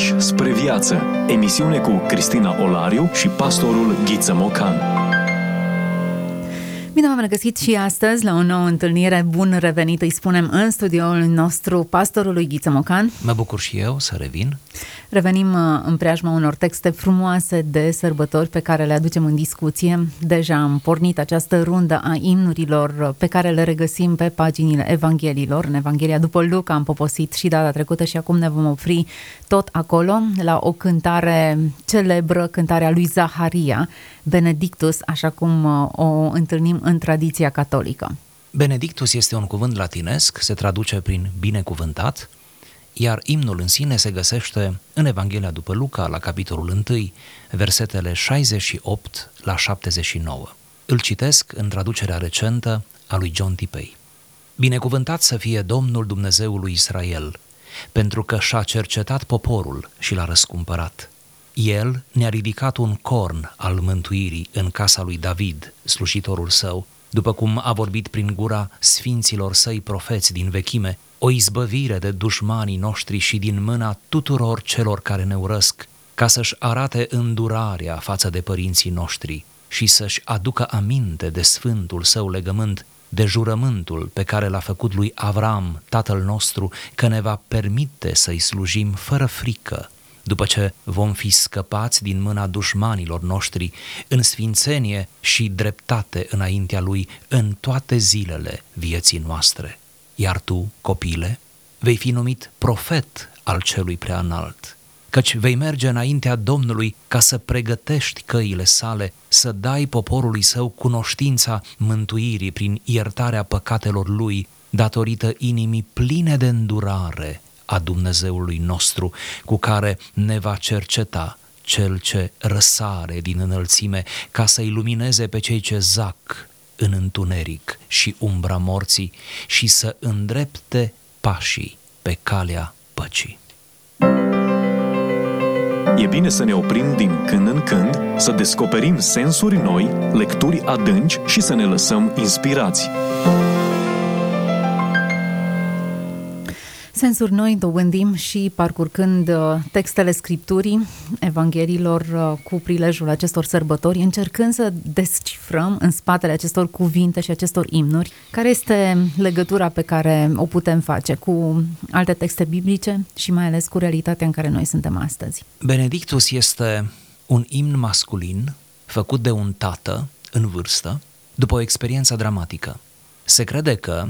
Pași spre viață. Emisiune cu Cristina Olariu și pastorul Ghiță Mocan. Bine v-am regăsit și astăzi la o nouă întâlnire. Bun revenit, îi spunem în studioul nostru pastorului Ghiță Mocan. Mă bucur și eu să revin. Revenim uh, în preajma unor texte frumoase de sărbători pe care le aducem în discuție. Deja am pornit această rundă a imnurilor uh, pe care le regăsim pe paginile Evanghelilor. În Evanghelia după Luca am poposit și data trecută și acum ne vom opri tot acolo la o cântare celebră, cântarea lui Zaharia, Benedictus, așa cum uh, o întâlnim în tradiția catolică. Benedictus este un cuvânt latinesc, se traduce prin binecuvântat, iar imnul în sine se găsește în Evanghelia după Luca, la capitolul 1, versetele 68 la 79. Îl citesc în traducerea recentă a lui John Tipei. Binecuvântat să fie Domnul Dumnezeului Israel, pentru că și-a cercetat poporul și l-a răscumpărat. El ne-a ridicat un corn al mântuirii în casa lui David, slujitorul său, după cum a vorbit prin gura sfinților săi profeți din vechime, o izbăvire de dușmanii noștri și din mâna tuturor celor care ne urăsc, ca să-și arate îndurarea față de părinții noștri și să-și aducă aminte de sfântul său legământ, de jurământul pe care l-a făcut lui Avram, tatăl nostru, că ne va permite să-i slujim fără frică, după ce vom fi scăpați din mâna dușmanilor noștri în sfințenie și dreptate înaintea lui în toate zilele vieții noastre. Iar tu, copile, vei fi numit profet al celui preanalt, căci vei merge înaintea Domnului ca să pregătești căile sale, să dai poporului său cunoștința mântuirii prin iertarea păcatelor lui, datorită inimii pline de îndurare a Dumnezeului nostru, cu care ne va cerceta cel ce răsare din înălțime ca să ilumineze pe cei ce zac în întuneric și umbra morții și să îndrepte pașii pe calea păcii. E bine să ne oprim din când în când, să descoperim sensuri noi, lecturi adânci și să ne lăsăm inspirați. Sensuri noi dobândim și parcurgând uh, textele scripturii, evanghelilor uh, cu prilejul acestor sărbători, încercând să descifrăm în spatele acestor cuvinte și acestor imnuri care este legătura pe care o putem face cu alte texte biblice și mai ales cu realitatea în care noi suntem astăzi. Benedictus este un imn masculin făcut de un tată în vârstă după o experiență dramatică. Se crede că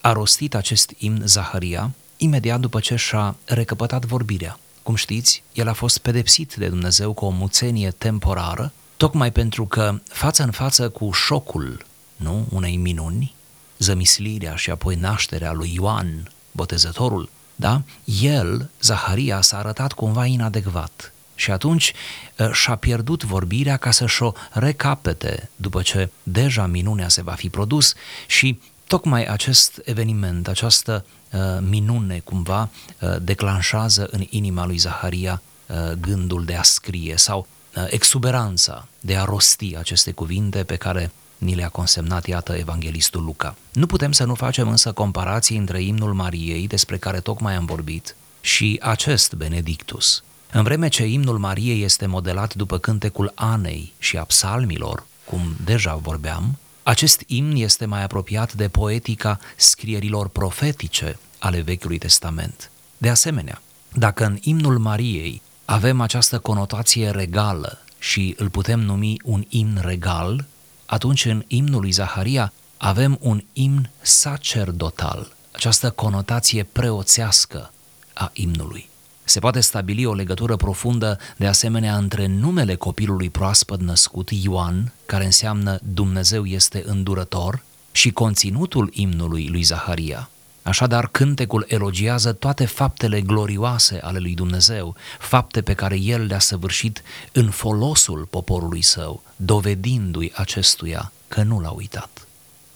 a rostit acest imn Zaharia imediat după ce și-a recăpătat vorbirea. Cum știți, el a fost pedepsit de Dumnezeu cu o muțenie temporară, tocmai pentru că, față în față cu șocul nu, unei minuni, zămislirea și apoi nașterea lui Ioan, botezătorul, da? El, Zaharia, s-a arătat cumva inadecvat și atunci ă, și-a pierdut vorbirea ca să-și o recapete după ce deja minunea se va fi produs și tocmai acest eveniment, această uh, minune cumva uh, declanșează în inima lui Zaharia uh, gândul de a scrie sau uh, exuberanța de a rosti aceste cuvinte pe care ni le-a consemnat, iată, evanghelistul Luca. Nu putem să nu facem însă comparații între imnul Mariei, despre care tocmai am vorbit, și acest Benedictus. În vreme ce imnul Mariei este modelat după cântecul Anei și a psalmilor, cum deja vorbeam, acest imn este mai apropiat de poetica scrierilor profetice ale Vechiului Testament. De asemenea, dacă în imnul Mariei avem această conotație regală și îl putem numi un imn regal, atunci în imnul lui Zaharia avem un imn sacerdotal, această conotație preoțească a imnului. Se poate stabili o legătură profundă de asemenea între numele copilului proaspăt născut, Ioan, care înseamnă Dumnezeu este îndurător, și conținutul imnului lui Zaharia. Așadar, cântecul elogiază toate faptele glorioase ale lui Dumnezeu, fapte pe care el le-a săvârșit în folosul poporului său, dovedindu-i acestuia că nu l-a uitat.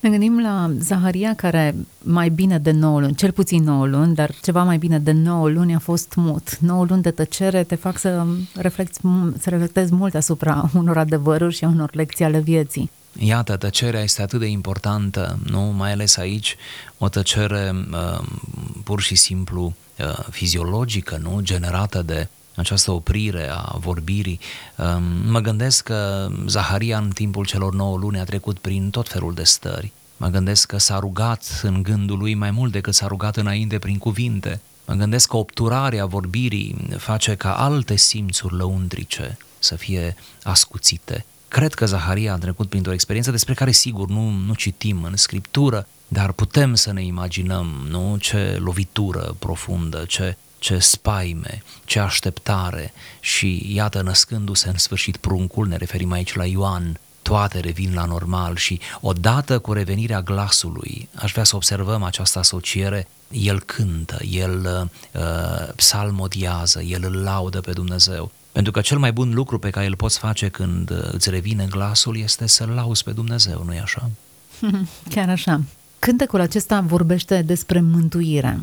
Ne gândim la Zaharia care mai bine de 9 luni, cel puțin 9 luni, dar ceva mai bine de 9 luni a fost mut. 9 luni de tăcere te fac să, reflecti, să reflectezi mult asupra unor adevăruri și a unor lecții ale vieții. Iată, tăcerea este atât de importantă, nu? Mai ales aici, o tăcere uh, pur și simplu uh, fiziologică, nu? Generată de această oprire a vorbirii. Um, mă gândesc că Zaharia în timpul celor 9 luni a trecut prin tot felul de stări. Mă gândesc că s-a rugat în gândul lui mai mult decât s-a rugat înainte prin cuvinte. Mă gândesc că obturarea vorbirii face ca alte simțuri lăuntrice să fie ascuțite. Cred că Zaharia a trecut printr-o experiență despre care sigur nu, nu citim în scriptură, dar putem să ne imaginăm nu? ce lovitură profundă, ce, ce spaime, ce așteptare și iată născându-se în sfârșit pruncul, ne referim aici la Ioan, toate revin la normal și odată cu revenirea glasului, aș vrea să observăm această asociere, el cântă, el uh, psalmodiază, el îl laudă pe Dumnezeu. Pentru că cel mai bun lucru pe care îl poți face când uh, îți revine glasul este să-L lauzi pe Dumnezeu, nu-i așa? Chiar așa. Cântecul acesta vorbește despre mântuire.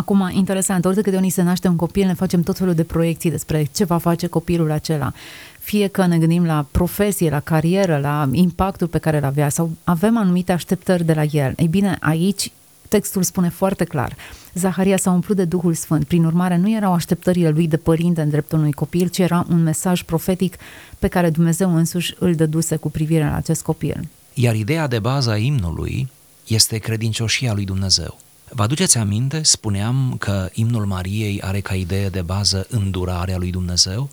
Acum, interesant, ori de câte ori se naște un copil, ne facem tot felul de proiecții despre ce va face copilul acela. Fie că ne gândim la profesie, la carieră, la impactul pe care îl avea sau avem anumite așteptări de la el. Ei bine, aici textul spune foarte clar. Zaharia s-a umplut de Duhul Sfânt, prin urmare nu erau așteptările lui de părinte în dreptul unui copil, ci era un mesaj profetic pe care Dumnezeu însuși îl dăduse cu privire la acest copil. Iar ideea de bază a imnului este credincioșia lui Dumnezeu. Vă aduceți aminte? Spuneam că imnul Mariei are ca idee de bază îndurarea lui Dumnezeu?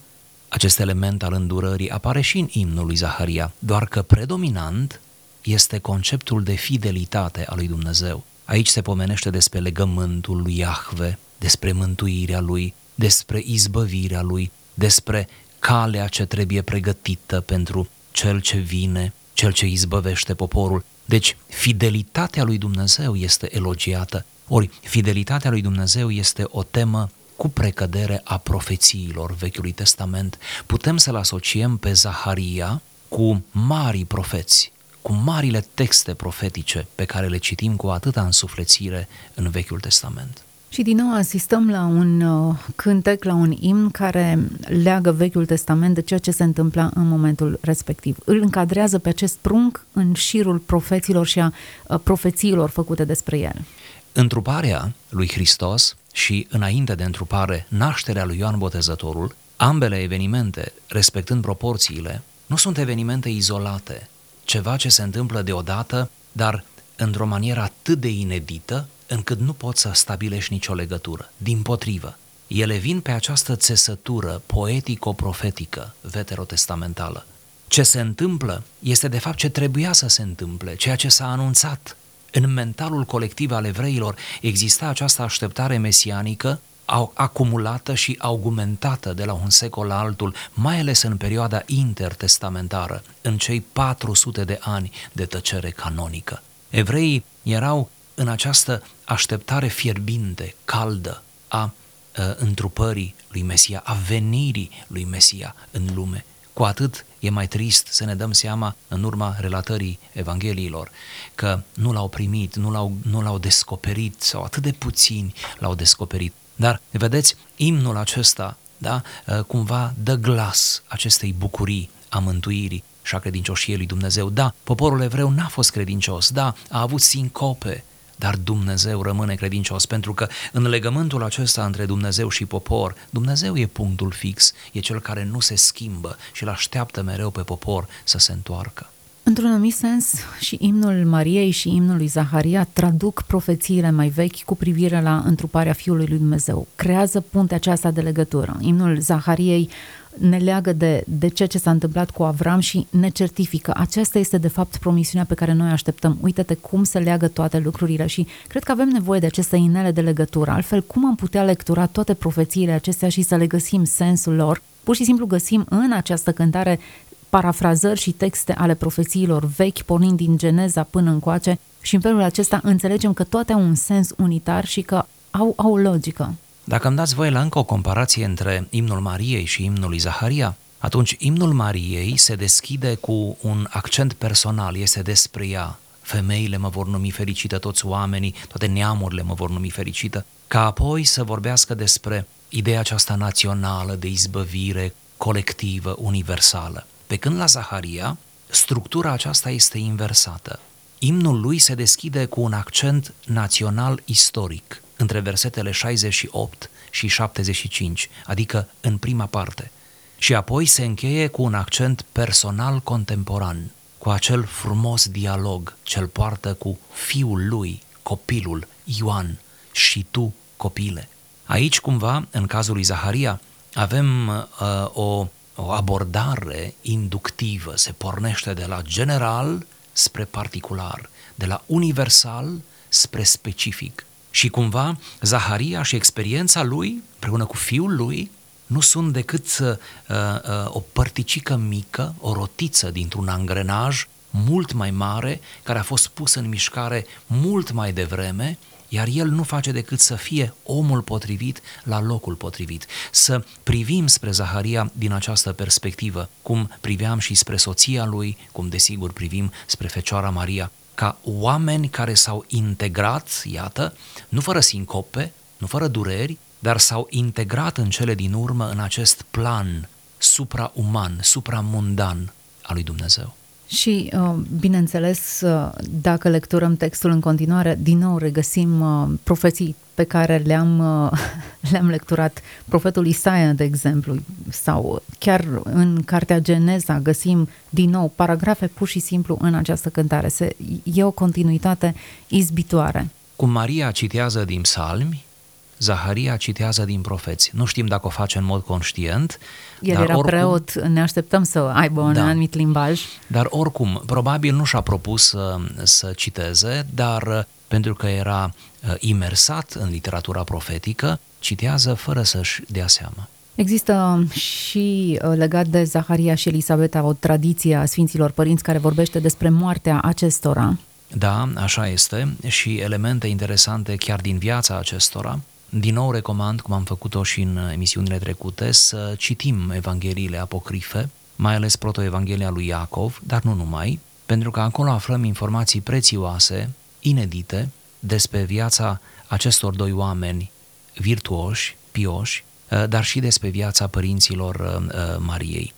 Acest element al îndurării apare și în imnul lui Zaharia, doar că predominant este conceptul de fidelitate a lui Dumnezeu. Aici se pomenește despre legământul lui Iahve, despre mântuirea lui, despre izbăvirea lui, despre calea ce trebuie pregătită pentru cel ce vine, cel ce izbăvește poporul. Deci, fidelitatea lui Dumnezeu este elogiată, ori fidelitatea lui Dumnezeu este o temă cu precădere a profețiilor Vechiului Testament. Putem să-l asociem pe Zaharia cu mari profeți, cu marile texte profetice pe care le citim cu atâta însuflețire în Vechiul Testament. Și din nou asistăm la un uh, cântec, la un imn care leagă Vechiul Testament de ceea ce se întâmpla în momentul respectiv. Îl încadrează pe acest prunc în șirul profeților și a uh, profețiilor făcute despre el. Întruparea lui Hristos și înainte de întrupare nașterea lui Ioan Botezătorul, ambele evenimente, respectând proporțiile, nu sunt evenimente izolate, ceva ce se întâmplă deodată, dar într-o manieră atât de inedită, încât nu poți să stabilești nicio legătură. Din potrivă, ele vin pe această țesătură poetico-profetică veterotestamentală. Ce se întâmplă este de fapt ce trebuia să se întâmple, ceea ce s-a anunțat. În mentalul colectiv al evreilor exista această așteptare mesianică au acumulată și augmentată de la un secol la altul, mai ales în perioada intertestamentară, în cei 400 de ani de tăcere canonică. Evreii erau în această așteptare fierbinte, caldă a, a întrupării lui Mesia, a venirii lui Mesia în lume. Cu atât e mai trist să ne dăm seama în urma relatării Evangheliilor că nu l-au primit, nu l-au, nu l-au descoperit sau atât de puțini l-au descoperit. Dar, vedeți, imnul acesta, da, ă, cumva dă glas acestei bucurii a mântuirii și a credincioșiei lui Dumnezeu. Da, poporul evreu n-a fost credincios, da, a avut sincope, dar Dumnezeu rămâne credincios, pentru că în legământul acesta între Dumnezeu și popor, Dumnezeu e punctul fix, e cel care nu se schimbă și îl așteaptă mereu pe popor să se întoarcă. Într-un anumit sens, și imnul Mariei și imnul lui Zaharia traduc profețiile mai vechi cu privire la întruparea Fiului lui Dumnezeu. Creează puntea aceasta de legătură. Imnul Zahariei ne leagă de, de ceea ce s-a întâmplat cu Avram și ne certifică. Aceasta este, de fapt, promisiunea pe care noi așteptăm. Uită-te cum se leagă toate lucrurile și cred că avem nevoie de aceste inele de legătură. Altfel, cum am putea lectura toate profețiile acestea și să le găsim sensul lor? Pur și simplu găsim în această cântare parafrazări și texte ale profețiilor vechi, pornind din Geneza până încoace și în felul acesta înțelegem că toate au un sens unitar și că au, au o logică. Dacă îmi dați voie la încă o comparație între imnul Mariei și imnul lui Zaharia, atunci imnul Mariei se deschide cu un accent personal, este despre ea. Femeile mă vor numi fericită, toți oamenii, toate neamurile mă vor numi fericită, ca apoi să vorbească despre ideea aceasta națională de izbăvire colectivă, universală. Pe când la Zaharia, structura aceasta este inversată. Imnul lui se deschide cu un accent național istoric. Între versetele 68 și 75, adică în prima parte. Și apoi se încheie cu un accent personal contemporan, cu acel frumos dialog ce-l poartă cu fiul lui, copilul Ioan, și tu, copile. Aici, cumva, în cazul lui Zaharia, avem uh, o, o abordare inductivă, se pornește de la general spre particular, de la universal spre specific. Și cumva Zaharia și experiența lui, împreună cu fiul lui, nu sunt decât uh, uh, o părticică mică, o rotiță dintr-un angrenaj mult mai mare, care a fost pus în mișcare mult mai devreme, iar el nu face decât să fie omul potrivit la locul potrivit. Să privim spre Zaharia din această perspectivă, cum priveam și spre soția lui, cum desigur privim spre Fecioara Maria, ca oameni care s-au integrat, iată, nu fără sincope, nu fără dureri, dar s-au integrat în cele din urmă în acest plan suprauman, supramundan al lui Dumnezeu. Și, uh, bineînțeles, uh, dacă lecturăm textul în continuare, din nou regăsim uh, profeții pe care le-am, le-am lecturat. Profetul Isaia, de exemplu, sau chiar în Cartea Geneza găsim din nou paragrafe pur și simplu în această cântare. Se, e o continuitate izbitoare. Cum Maria citează din psalmi, Zaharia citează din profeți. Nu știm dacă o face în mod conștient. El dar era oricum, preot, ne așteptăm să aibă un da, anumit limbaj. Dar oricum, probabil nu și-a propus să, să citeze, dar pentru că era uh, imersat în literatura profetică, citează fără să-și dea seama. Există și uh, legat de Zaharia și Elisabeta o tradiție a Sfinților Părinți care vorbește despre moartea acestora. Da, așa este și elemente interesante chiar din viața acestora. Din nou recomand, cum am făcut-o și în emisiunile trecute, să citim Evangheliile apocrife, mai ales protoevanghelia lui Iacov, dar nu numai, pentru că acolo aflăm informații prețioase, inedite, despre viața acestor doi oameni virtuoși, pioși, eh, dar și despre viața părinților eh, eh, Mariei.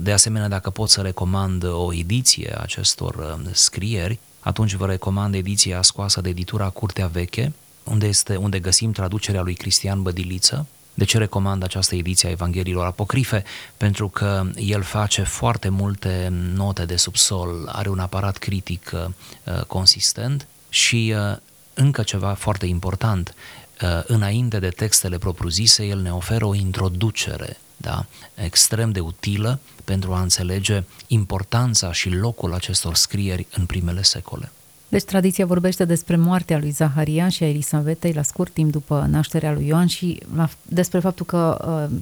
De asemenea, dacă pot să recomand o ediție a acestor scrieri, atunci vă recomand ediția scoasă de editura Curtea Veche, unde, este, unde găsim traducerea lui Cristian Bădiliță. De ce recomand această ediție a Evangheliilor Apocrife? Pentru că el face foarte multe note de subsol, are un aparat critic uh, consistent și uh, încă ceva foarte important, uh, înainte de textele propriu-zise, el ne oferă o introducere da, extrem de utilă pentru a înțelege importanța și locul acestor scrieri în primele secole. Deci tradiția vorbește despre moartea lui Zaharia și a Elisabetei la scurt timp după nașterea lui Ioan și la, despre faptul că uh,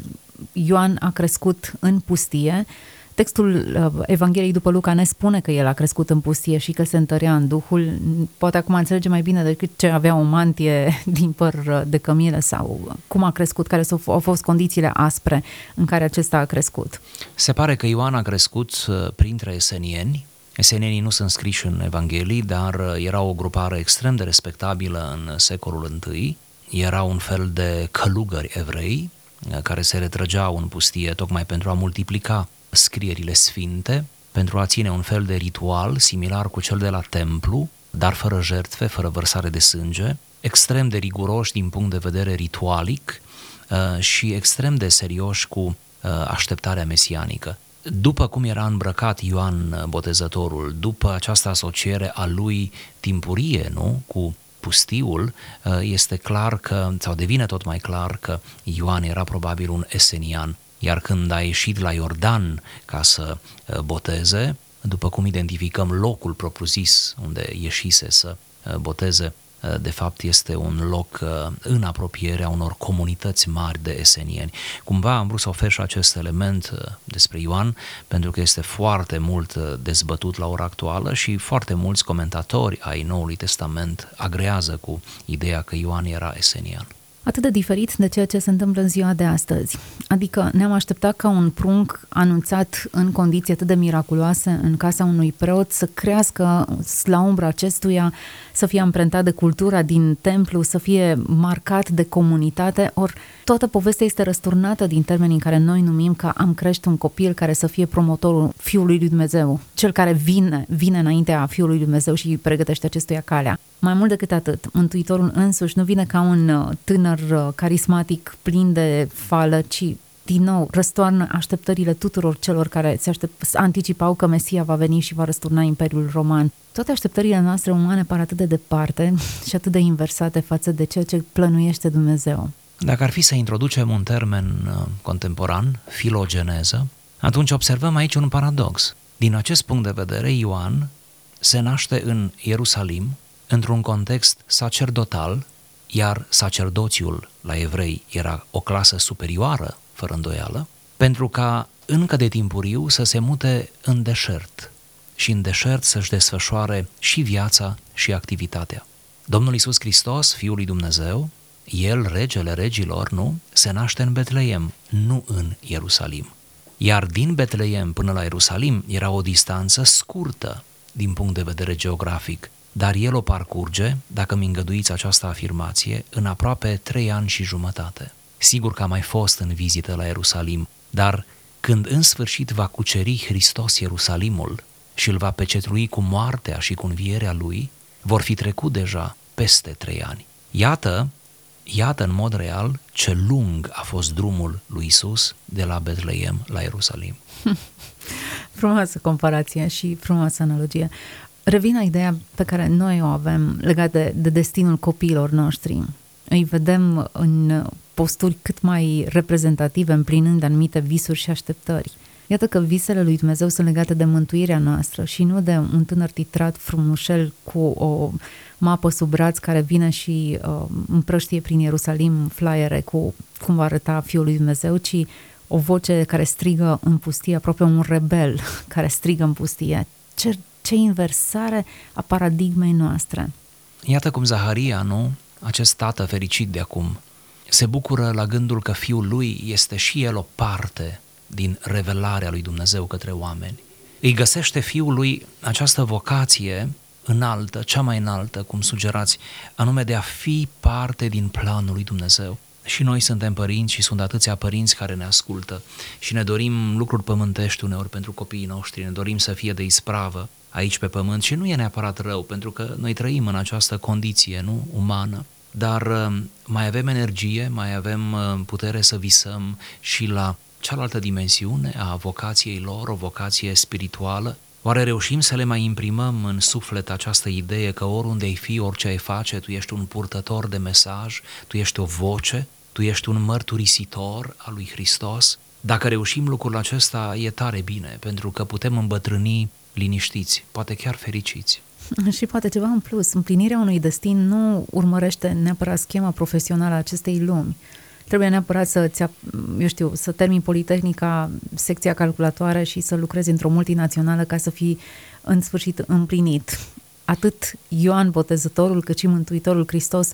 Ioan a crescut în pustie. Textul uh, Evangheliei după Luca ne spune că el a crescut în pustie și că se întărea în Duhul. Poate acum înțelege mai bine decât ce avea o mantie din păr uh, de cămilă sau cum a crescut, care au fost condițiile aspre în care acesta a crescut. Se pare că Ioan a crescut uh, printre esenieni, Esenenii nu sunt scriși în Evanghelii, dar uh, era o grupare extrem de respectabilă în secolul I. Era un fel de călugări evrei uh, care se retrăgeau în pustie tocmai pentru a multiplica scrierile sfinte, pentru a ține un fel de ritual similar cu cel de la templu, dar fără jertfe, fără vărsare de sânge, extrem de riguroși din punct de vedere ritualic uh, și extrem de serioși cu așteptarea mesianică după cum era îmbrăcat Ioan Botezătorul, după această asociere a lui timpurie, nu, cu pustiul, este clar că, sau devine tot mai clar că Ioan era probabil un esenian. Iar când a ieșit la Iordan ca să uh, boteze, după cum identificăm locul propriu-zis unde ieșise să uh, boteze, Eh, de fapt este un loc eh, în apropierea unor comunități mari de esenieni. Cumva am vrut să ofer și acest element eh, despre Ioan, pentru că este foarte mult dezbătut la ora actuală și foarte mulți comentatori ai Noului Testament agrează cu ideea că Ioan era esenian. Atât de diferit de ceea ce se întâmplă în ziua de astăzi. Adică ne-am așteptat ca un prunc anunțat în condiții atât de miraculoase în casa unui preot să crească la umbra acestuia, să fie amprentat de cultura din templu, să fie marcat de comunitate, ori toată povestea este răsturnată din termenii în care noi numim că am crește un copil care să fie promotorul Fiului lui Dumnezeu, cel care vine, vine înaintea Fiului lui Dumnezeu și îi pregătește acestuia calea. Mai mult decât atât, Mântuitorul însuși nu vine ca un uh, tânăr uh, carismatic plin de fală, ci din nou răstoarnă așteptările tuturor celor care se aștept, anticipau că Mesia va veni și va răsturna Imperiul Roman. Toate așteptările noastre umane par atât de departe și atât de inversate față de ceea ce plănuiește Dumnezeu. Dacă ar fi să introducem un termen uh, contemporan, filogeneză, atunci observăm aici un paradox. Din acest punct de vedere, Ioan se naște în Ierusalim, într-un context sacerdotal, iar sacerdoțiul la evrei era o clasă superioară, fără îndoială, pentru ca încă de timpuriu să se mute în deșert și în deșert să-și desfășoare și viața și activitatea. Domnul Isus Hristos, Fiul lui Dumnezeu, el, regele regilor, nu, se naște în Betleem, nu în Ierusalim. Iar din Betleem până la Ierusalim era o distanță scurtă din punct de vedere geografic, dar el o parcurge, dacă mi îngăduiți această afirmație, în aproape trei ani și jumătate. Sigur că a mai fost în vizită la Ierusalim, dar când în sfârșit va cuceri Hristos Ierusalimul și îl va pecetrui cu moartea și cu învierea lui, vor fi trecut deja peste trei ani. Iată, iată în mod real ce lung a fost drumul lui Isus de la Betleem la Ierusalim. frumoasă comparație și frumoasă analogie. Revin la ideea pe care noi o avem legată de, de destinul copiilor noștri. Îi vedem în posturi cât mai reprezentative, împlinând anumite visuri și așteptări. Iată că visele lui Dumnezeu sunt legate de mântuirea noastră și nu de un tânăr titrat frumușel cu o mapă sub braț care vine și uh, împrăștie prin Ierusalim flyere cu cum va arăta Fiul lui Dumnezeu, ci o voce care strigă în pustie, aproape un rebel care strigă în pustie. Ce, ce inversare a paradigmei noastre. Iată cum Zaharia, nu? Acest tată fericit de acum, se bucură la gândul că fiul lui este și el o parte din revelarea lui Dumnezeu către oameni. Îi găsește fiului această vocație înaltă, cea mai înaltă, cum sugerați, anume de a fi parte din planul lui Dumnezeu. Și noi suntem părinți și sunt atâția părinți care ne ascultă și ne dorim lucruri pământești uneori pentru copiii noștri, ne dorim să fie de ispravă aici pe pământ și nu e neapărat rău, pentru că noi trăim în această condiție nu umană, dar uh, mai avem energie, mai avem uh, putere să visăm și la cealaltă dimensiune a vocației lor, o vocație spirituală, Oare reușim să le mai imprimăm în suflet această idee că oriunde ai fi, orice ai face, tu ești un purtător de mesaj, tu ești o voce, tu ești un mărturisitor al lui Hristos? Dacă reușim lucrul acesta, e tare bine, pentru că putem îmbătrâni liniștiți, poate chiar fericiți. Și poate ceva în plus. Împlinirea unui destin nu urmărește neapărat schema profesională a acestei lumi. Trebuie neapărat să, eu știu, să termin Politehnica, secția calculatoare și să lucrezi într-o multinațională ca să fii în sfârșit împlinit. Atât Ioan Botezătorul cât și Mântuitorul Hristos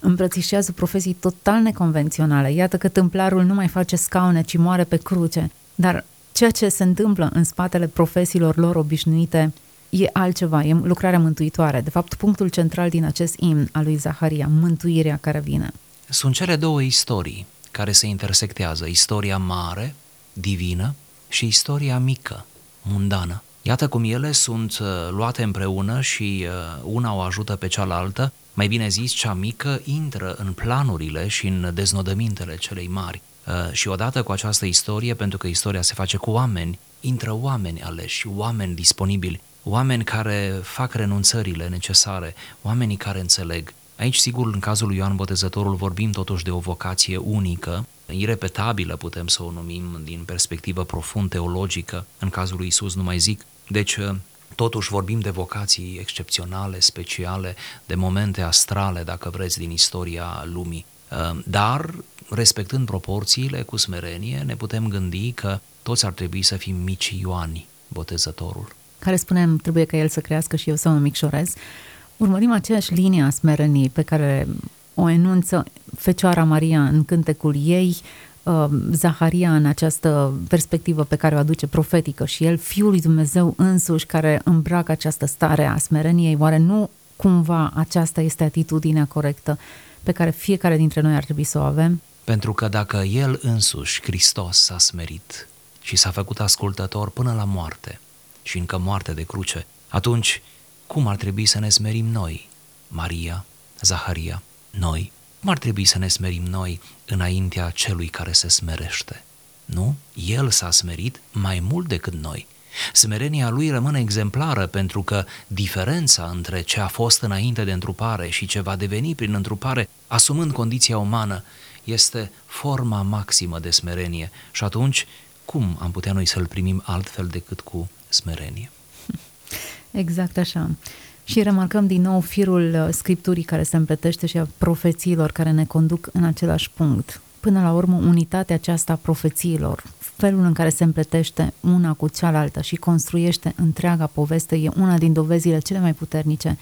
îmbrățișează profesii total neconvenționale. Iată că tâmplarul nu mai face scaune, ci moare pe cruce. Dar ceea ce se întâmplă în spatele profesiilor lor obișnuite e altceva, e lucrarea mântuitoare. De fapt, punctul central din acest imn al lui Zaharia, mântuirea care vine. Sunt cele două istorii care se intersectează, istoria mare, divină, și istoria mică, mundană. Iată cum ele sunt uh, luate împreună și uh, una o ajută pe cealaltă, mai bine zis, cea mică intră în planurile și în deznodămintele celei mari. Uh, și odată cu această istorie, pentru că istoria se face cu oameni, intră oameni aleși, oameni disponibili, oameni care fac renunțările necesare, oamenii care înțeleg. Aici, sigur, în cazul lui Ioan Botezătorul vorbim totuși de o vocație unică, irepetabilă putem să o numim din perspectivă profund teologică, în cazul lui Isus nu mai zic. Deci, totuși vorbim de vocații excepționale, speciale, de momente astrale, dacă vreți, din istoria lumii. Dar, respectând proporțiile, cu smerenie, ne putem gândi că toți ar trebui să fim mici Ioani, botezătorul. Care spunem, trebuie ca el să crească și eu să mă micșorez urmărim aceeași linie a smereniei pe care o enunță Fecioara Maria în cântecul ei, uh, Zaharia în această perspectivă pe care o aduce profetică și el, Fiul lui Dumnezeu însuși care îmbracă această stare a smereniei, oare nu cumva aceasta este atitudinea corectă pe care fiecare dintre noi ar trebui să o avem? Pentru că dacă El însuși, Hristos, s-a smerit și s-a făcut ascultător până la moarte și încă moarte de cruce, atunci cum ar trebui să ne smerim noi, Maria, Zaharia, noi? Cum ar trebui să ne smerim noi înaintea celui care se smerește? Nu? El s-a smerit mai mult decât noi. Smerenia lui rămâne exemplară pentru că diferența între ce a fost înainte de întrupare și ce va deveni prin întrupare, asumând condiția umană, este forma maximă de smerenie și atunci cum am putea noi să-l primim altfel decât cu smerenie? Exact așa. Și remarcăm din nou firul uh, scripturii care se împletește și a profețiilor care ne conduc în același punct. Până la urmă, unitatea aceasta a profețiilor, felul în care se împletește una cu cealaltă și construiește întreaga poveste, e una din dovezile cele mai puternice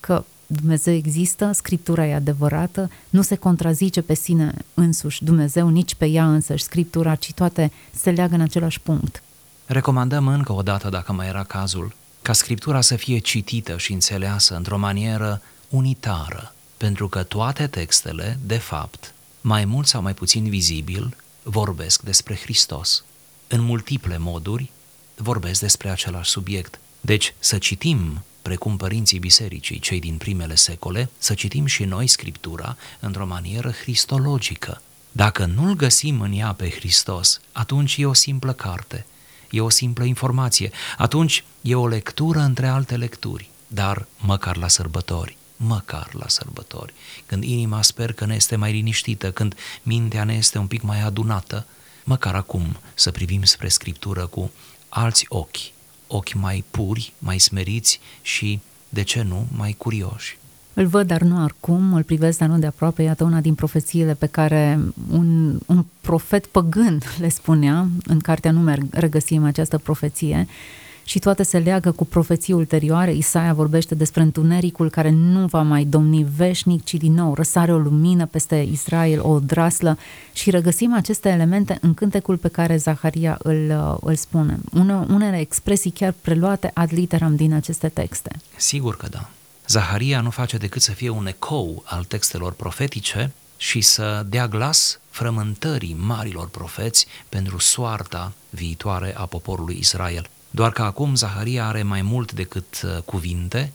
că Dumnezeu există, Scriptura e adevărată, nu se contrazice pe sine însuși Dumnezeu, nici pe ea însăși Scriptura, ci toate se leagă în același punct. Recomandăm încă o dată, dacă mai era cazul, ca Scriptura să fie citită și înțeleasă într-o manieră unitară, pentru că toate textele, de fapt, mai mult sau mai puțin vizibil, vorbesc despre Hristos. În multiple moduri vorbesc despre același subiect. Deci să citim precum părinții bisericii, cei din primele secole, să citim și noi Scriptura într-o manieră cristologică. Dacă nu-L găsim în ea pe Hristos, atunci e o simplă carte, e o simplă informație, atunci e o lectură între alte lecturi, dar măcar la sărbători, măcar la sărbători, când inima sper că ne este mai liniștită, când mintea ne este un pic mai adunată, măcar acum să privim spre Scriptură cu alți ochi, ochi mai puri, mai smeriți și, de ce nu, mai curioși. Îl văd, dar nu acum, îl privesc, dar nu de aproape. Iată una din profețiile pe care un, un profet păgân le spunea, în cartea nu merg, regăsim această profeție, și toate se leagă cu profeții ulterioare. Isaia vorbește despre întunericul care nu va mai domni veșnic, ci din nou răsare o lumină peste Israel, o draslă și regăsim aceste elemente în cântecul pe care Zaharia îl, îl spune. Une, unele expresii chiar preluate ad literam din aceste texte. Sigur că da. Zaharia nu face decât să fie un ecou al textelor profetice și să dea glas frământării marilor profeți pentru soarta viitoare a poporului Israel. Doar că acum Zaharia are mai mult decât uh, cuvinte,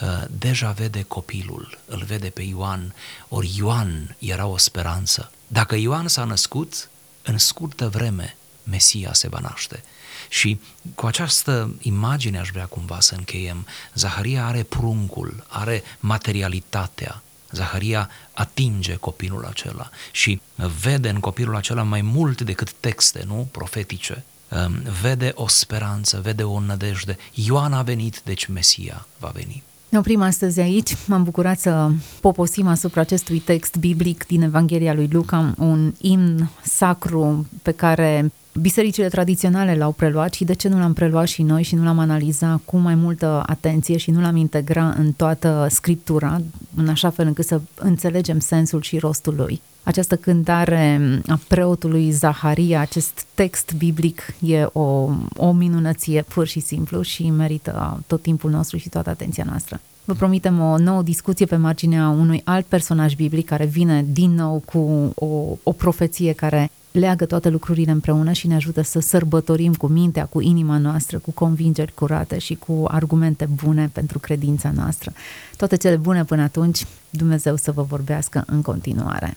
uh, deja vede copilul, îl vede pe Ioan, ori Ioan era o speranță. Dacă Ioan s-a născut, în scurtă vreme Mesia se va naște. Și cu această imagine aș vrea cumva să încheiem. Zaharia are pruncul, are materialitatea. Zaharia atinge copilul acela și vede în copilul acela mai mult decât texte, nu, profetice. Vede o speranță, vede o nădejde. Ioan a venit, deci Mesia va veni. Ne oprim astăzi aici. M-am bucurat să poposim asupra acestui text biblic din Evanghelia lui Luca, un imn sacru pe care bisericile tradiționale l-au preluat și de ce nu l-am preluat și noi și nu l-am analizat cu mai multă atenție și nu l-am integrat în toată scriptura, în așa fel încât să înțelegem sensul și rostul lui. Această cântare a preotului Zaharia, acest text biblic e o, o minunăție pur și simplu și merită tot timpul nostru și toată atenția noastră. Vă promitem o nouă discuție pe marginea unui alt personaj biblic care vine din nou cu o, o profeție care leagă toate lucrurile împreună și ne ajută să sărbătorim cu mintea, cu inima noastră, cu convingeri curate și cu argumente bune pentru credința noastră. Toate cele bune până atunci, Dumnezeu să vă vorbească în continuare.